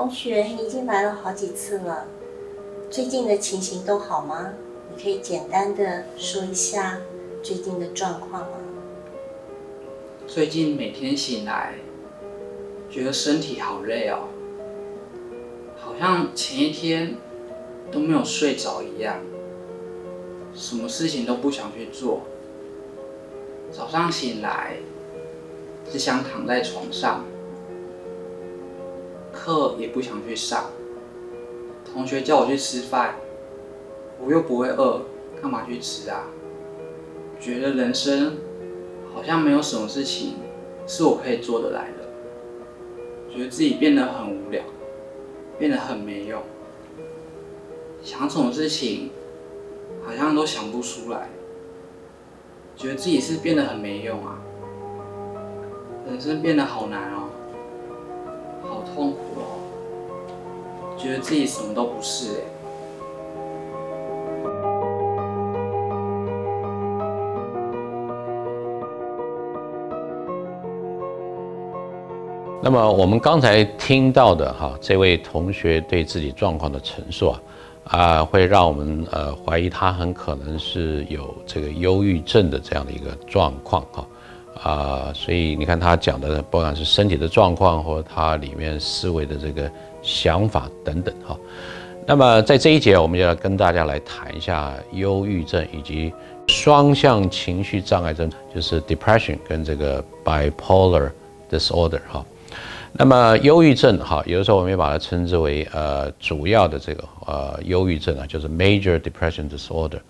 同学，你已经来了好几次了，最近的情形都好吗？你可以简单的说一下最近的状况吗？最近每天醒来，觉得身体好累哦，好像前一天都没有睡着一样，什么事情都不想去做。早上醒来，只想躺在床上，课也不想去上。同学叫我去吃饭，我又不会饿，干嘛去吃啊？觉得人生好像没有什么事情是我可以做得来的，觉得自己变得很无聊，变得很没用，想什么事情好像都想不出来。觉得自己是变得很没用啊，人生变得好难哦，好痛苦哦，觉得自己什么都不是哎。那么我们刚才听到的哈，这位同学对自己状况的陈述啊。啊，会让我们呃怀疑他很可能是有这个忧郁症的这样的一个状况哈啊，啊所以你看他讲的，不管是身体的状况，或他里面思维的这个想法等等哈。那么在这一节，我们就要跟大家来谈一下忧郁症以及双向情绪障碍症，就是 depression 跟这个 bipolar disorder 哈。那么忧郁症哈，有的时候我们也把它称之为呃主要的这个呃忧郁症啊，就是 major depression disorder。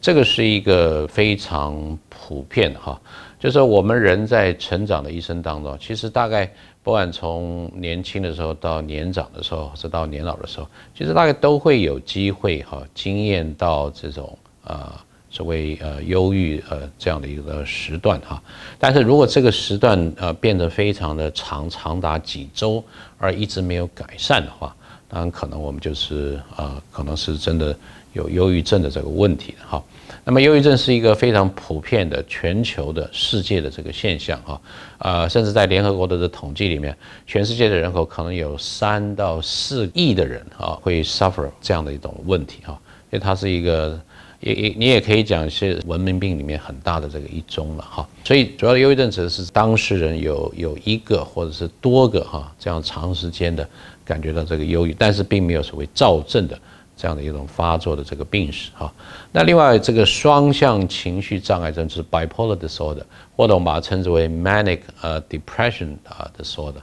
这个是一个非常普遍哈，就是我们人在成长的一生当中，其实大概不管从年轻的时候到年长的时候，或者到年老的时候，其实大概都会有机会哈经验到这种呃。所谓呃忧郁呃这样的一个时段哈，但是如果这个时段呃变得非常的长，长达几周而一直没有改善的话，当然可能我们就是呃可能是真的有忧郁症的这个问题哈。那么忧郁症是一个非常普遍的全球的世界的这个现象哈，呃甚至在联合国的这统计里面，全世界的人口可能有三到四亿的人啊会 suffer 这样的一种问题哈，因为它是一个。也也你也可以讲是文明病里面很大的这个一宗了哈，所以主要的忧郁症指的是当事人有有一个或者是多个哈这样长时间的感觉到这个忧郁，但是并没有所谓躁症的这样的一种发作的这个病史哈。那另外这个双向情绪障碍症就是 bipolar disorder，或者我们把它称之为 manic 呃 depression 啊 disorder。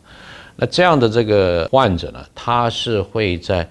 那这样的这个患者呢，他是会在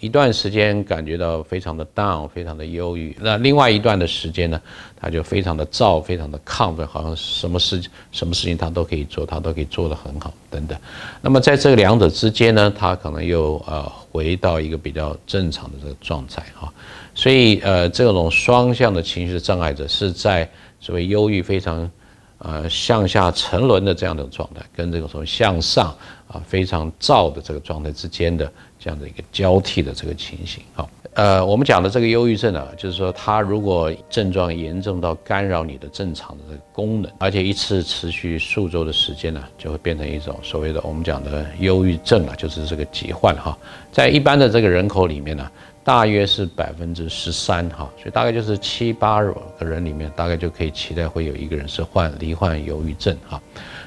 一段时间感觉到非常的 down，非常的忧郁。那另外一段的时间呢，他就非常的躁，非常的亢奋，好像什么事什么事情他都可以做，他都可以做得很好等等。那么在这两者之间呢，他可能又呃回到一个比较正常的这个状态哈。所以呃这种双向的情绪障碍者是在所谓忧郁非常呃向下沉沦的这样的状态，跟这个从向上啊非常燥的这个状态之间的。这样的一个交替的这个情形，好，呃，我们讲的这个忧郁症啊，就是说，它如果症状严重到干扰你的正常的这个功能，而且一次持续数周的时间呢，就会变成一种所谓的我们讲的忧郁症啊，就是这个疾患哈。在一般的这个人口里面呢，大约是百分之十三哈，所以大概就是七八个人里面，大概就可以期待会有一个人是患罹患忧郁症哈。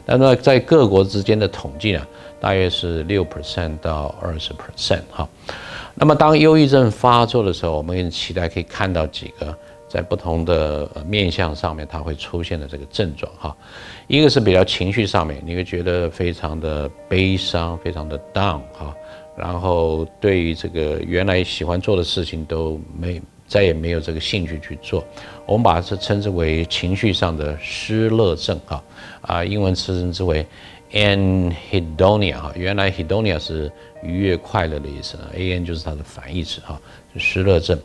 那么在各国之间的统计呢？大约是六 percent 到二十 percent 哈，那么当忧郁症发作的时候，我们也期待可以看到几个在不同的面相上面它会出现的这个症状哈，一个是比较情绪上面，你会觉得非常的悲伤，非常的 down 哈，然后对于这个原来喜欢做的事情都没再也没有这个兴趣去做，我们把它称之为情绪上的失乐症啊，啊，英文词称之为。Anhedonia 哈，原来 hedonia 是愉悦快乐的意思，an 就是它的反义词哈，就失乐症。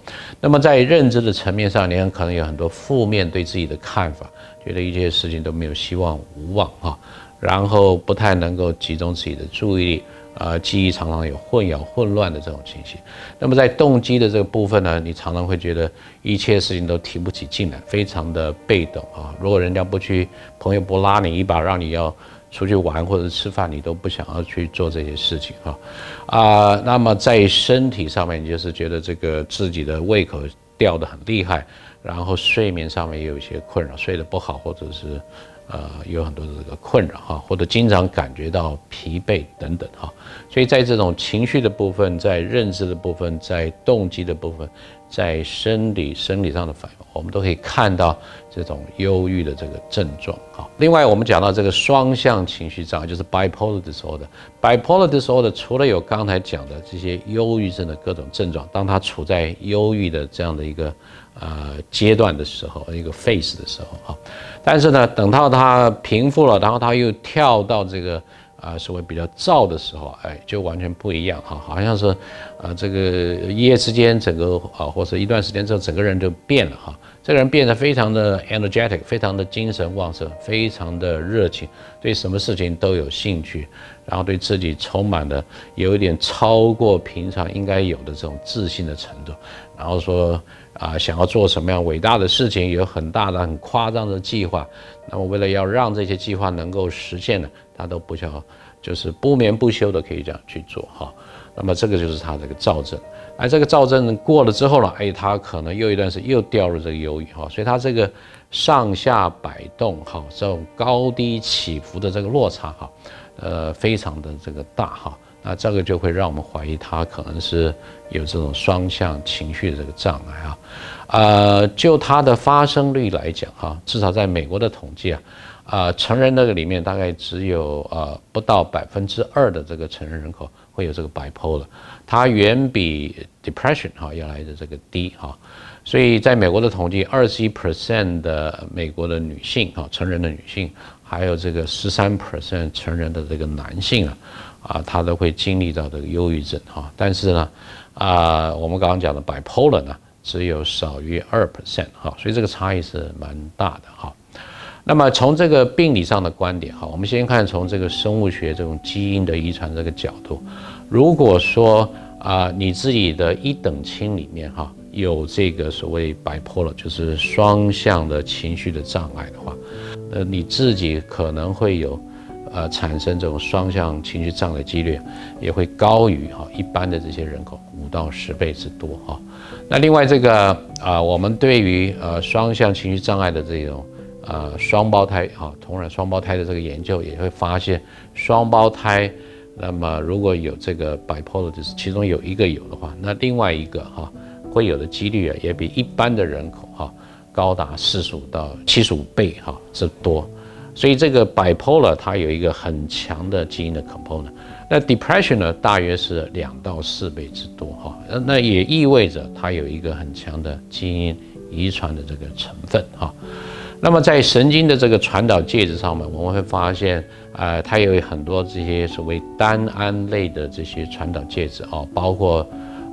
那么在认知的层面上，你很可能有很多负面对自己的看法，觉得一些事情都没有希望、无望哈，然后不太能够集中自己的注意力，啊，记忆常常有混淆、混乱的这种情形。那么在动机的这个部分呢，你常常会觉得一切事情都提不起劲来，非常的被动啊。如果人家不去，朋友不拉你一把，让你要。出去玩或者吃饭，你都不想要去做这些事情哈，啊，那么在身体上面，你就是觉得这个自己的胃口掉得很厉害，然后睡眠上面也有一些困扰，睡得不好，或者是。呃，有很多的这个困扰哈，或者经常感觉到疲惫等等哈，所以在这种情绪的部分，在认知的部分，在动机的部分，在生理生理上的反应，我们都可以看到这种忧郁的这个症状啊。另外，我们讲到这个双向情绪障碍，就是 bipolar disorder。bipolar disorder 除了有刚才讲的这些忧郁症的各种症状，当它处在忧郁的这样的一个。呃，阶段的时候，一个 phase 的时候啊，但是呢，等到他平复了，然后他又跳到这个啊，所谓比较燥的时候，哎，就完全不一样哈，好像是啊，这个一夜之间，整个啊，或者一段时间之后，整个人就变了哈，这个人变得非常的 energetic，非常的精神旺盛，非常的热情，对什么事情都有兴趣，然后对自己充满了有一点超过平常应该有的这种自信的程度，然后说。啊，想要做什么样伟大的事情，有很大的、很夸张的计划。那么，为了要让这些计划能够实现呢，他都不叫，就是不眠不休的可以这样去做哈。那么，这个就是他这个躁症。而这个躁症过了之后呢，哎，他可能又一段时间又掉入这个忧郁哈。所以，他这个上下摆动哈，这种高低起伏的这个落差哈，呃，非常的这个大哈。那这个就会让我们怀疑他可能是有这种双向情绪的这个障碍啊，呃，就它的发生率来讲哈，至少在美国的统计啊，啊，成人那个里面大概只有呃不到百分之二的这个成人人口会有这个 bipolar，它远比 depression 哈要来的这个低哈，所以在美国的统计，二十一 percent 的美国的女性哈，成人的女性，还有这个十三 percent 成人的这个男性啊。啊，他都会经历到这个忧郁症哈，但是呢，啊，我们刚刚讲的 bipolar 呢，只有少于二 percent 哈，所以这个差异是蛮大的哈。那么从这个病理上的观点哈，我们先看从这个生物学这种基因的遗传这个角度，如果说啊，你自己的一等亲里面哈有这个所谓 bipolar，就是双向的情绪的障碍的话，呃，你自己可能会有。呃，产生这种双向情绪障碍的几率也会高于哈一般的这些人口五到十倍之多哈。那另外这个啊，我们对于呃双向情绪障碍的这种呃双胞胎啊同卵双胞胎的这个研究也会发现，双胞胎那么如果有这个 bipolar，就是其中有一个有的话，那另外一个哈会有的几率啊也比一般的人口哈高达四十五到七十五倍哈之多。所以这个 bipolar 它有一个很强的基因的 component，那 depression 呢大约是两到四倍之多哈，那也意味着它有一个很强的基因遗传的这个成分哈。那么在神经的这个传导介质上面，我们会发现，呃，它有很多这些所谓单胺类的这些传导介质哦，包括。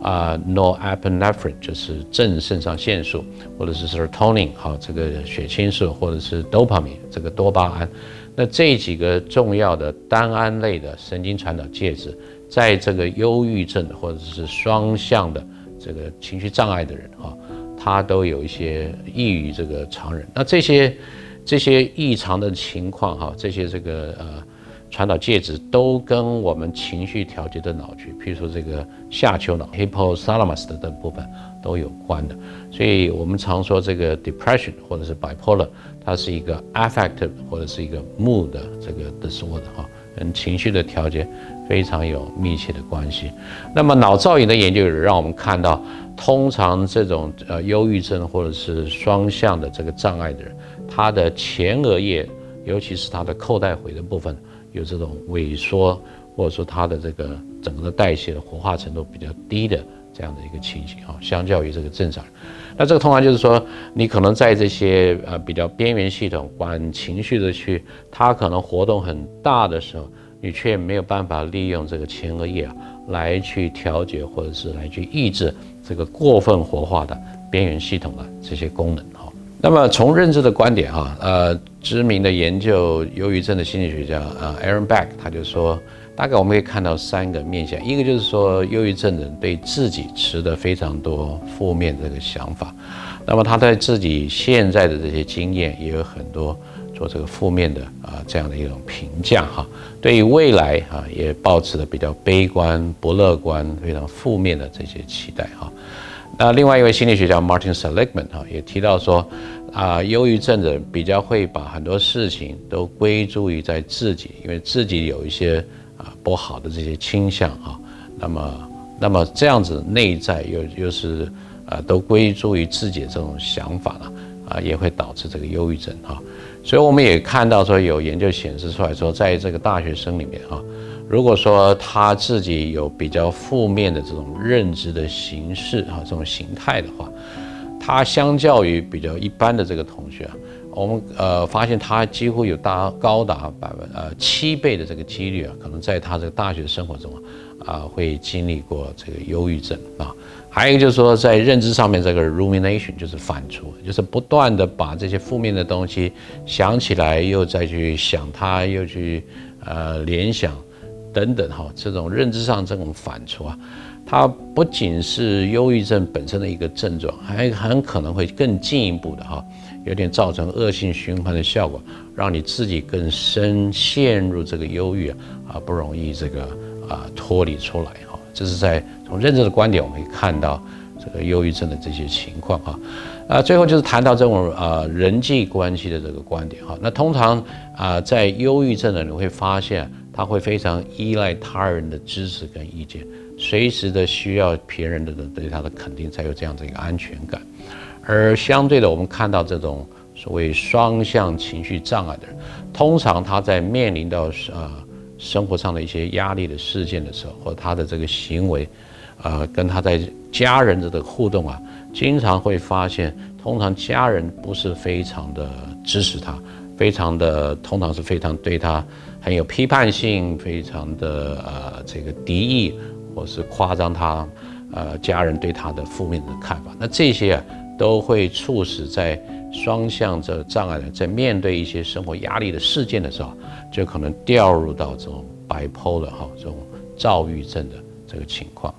啊，norepinephrine 就是正肾上腺素，或者是 serotonin 好，这个血清素，或者是 dopamine 这个多巴胺，那这几个重要的单胺类的神经传导介质，在这个忧郁症或者是双向的这个情绪障碍的人啊，他都有一些异于这个常人。那这些这些异常的情况哈，这些这个呃。传导介质都跟我们情绪调节的脑区，譬如说这个下丘脑 （hypothalamus） 的部分都有关的。所以我们常说这个 depression 或者是 bipolar，它是一个 affect 或者是一个 mood 的这个 disorder 哈，跟情绪的调节非常有密切的关系。那么脑造影的研究让我们看到，通常这种呃忧郁症或者是双向的这个障碍的人，他的前额叶，尤其是他的扣带回的部分。有这种萎缩，或者说它的这个整个的代谢的活化程度比较低的这样的一个情形啊，相较于这个正常，那这个通常就是说，你可能在这些呃比较边缘系统管情绪的区，它可能活动很大的时候，你却没有办法利用这个前额叶啊来去调节或者是来去抑制这个过分活化的边缘系统的这些功能。那么从认知的观点哈，呃，知名的研究忧郁症的心理学家啊，Aaron Beck，他就说，大概我们可以看到三个面向，一个就是说，忧郁症人对自己持的非常多负面这个想法，那么他在自己现在的这些经验也有很多做这个负面的啊这样的一种评价哈，对于未来啊也保持的比较悲观、不乐观、非常负面的这些期待哈。那另外一位心理学家 Martin Seligman 哈也提到说啊，忧郁症的人比较会把很多事情都归诸于在自己，因为自己有一些啊不好的这些倾向啊，那么那么这样子内在又又是啊都归诸于自己的这种想法了啊，也会导致这个忧郁症哈。所以我们也看到说，有研究显示出来说，在这个大学生里面啊，如果说他自己有比较负面的这种认知的形式啊，这种形态的话，他相较于比较一般的这个同学，我们呃发现他几乎有大高达百分呃七倍的这个几率啊，可能在他这个大学生活中啊，会经历过这个忧郁症啊。还有一个就是说，在认知上面，这个 rumination 就是反刍，就是不断的把这些负面的东西想起来，又再去想它，又去呃联想等等哈，这种认知上这种反刍啊，它不仅是忧郁症本身的一个症状，还很可能会更进一步的哈，有点造成恶性循环的效果，让你自己更深陷入这个忧郁啊，不容易这个啊脱离出来哈。这是在从认知的观点，我们可以看到这个忧郁症的这些情况哈。啊，最后就是谈到这种啊人际关系的这个观点哈。那通常啊，在忧郁症的你会发现，他会非常依赖他人的支持跟意见，随时的需要别人的对他的肯定，才有这样的一个安全感。而相对的，我们看到这种所谓双向情绪障碍的人，通常他在面临到呃。生活上的一些压力的事件的时候，或他的这个行为，呃，跟他在家人的互动啊，经常会发现，通常家人不是非常的支持他，非常的，通常是非常对他很有批判性，非常的呃这个敌意，或是夸张他，呃家人对他的负面的看法。那这些啊，都会促使在双向这障碍的在面对一些生活压力的事件的时候。就可能掉入到这种白剖了哈，这种躁郁症的这个情况。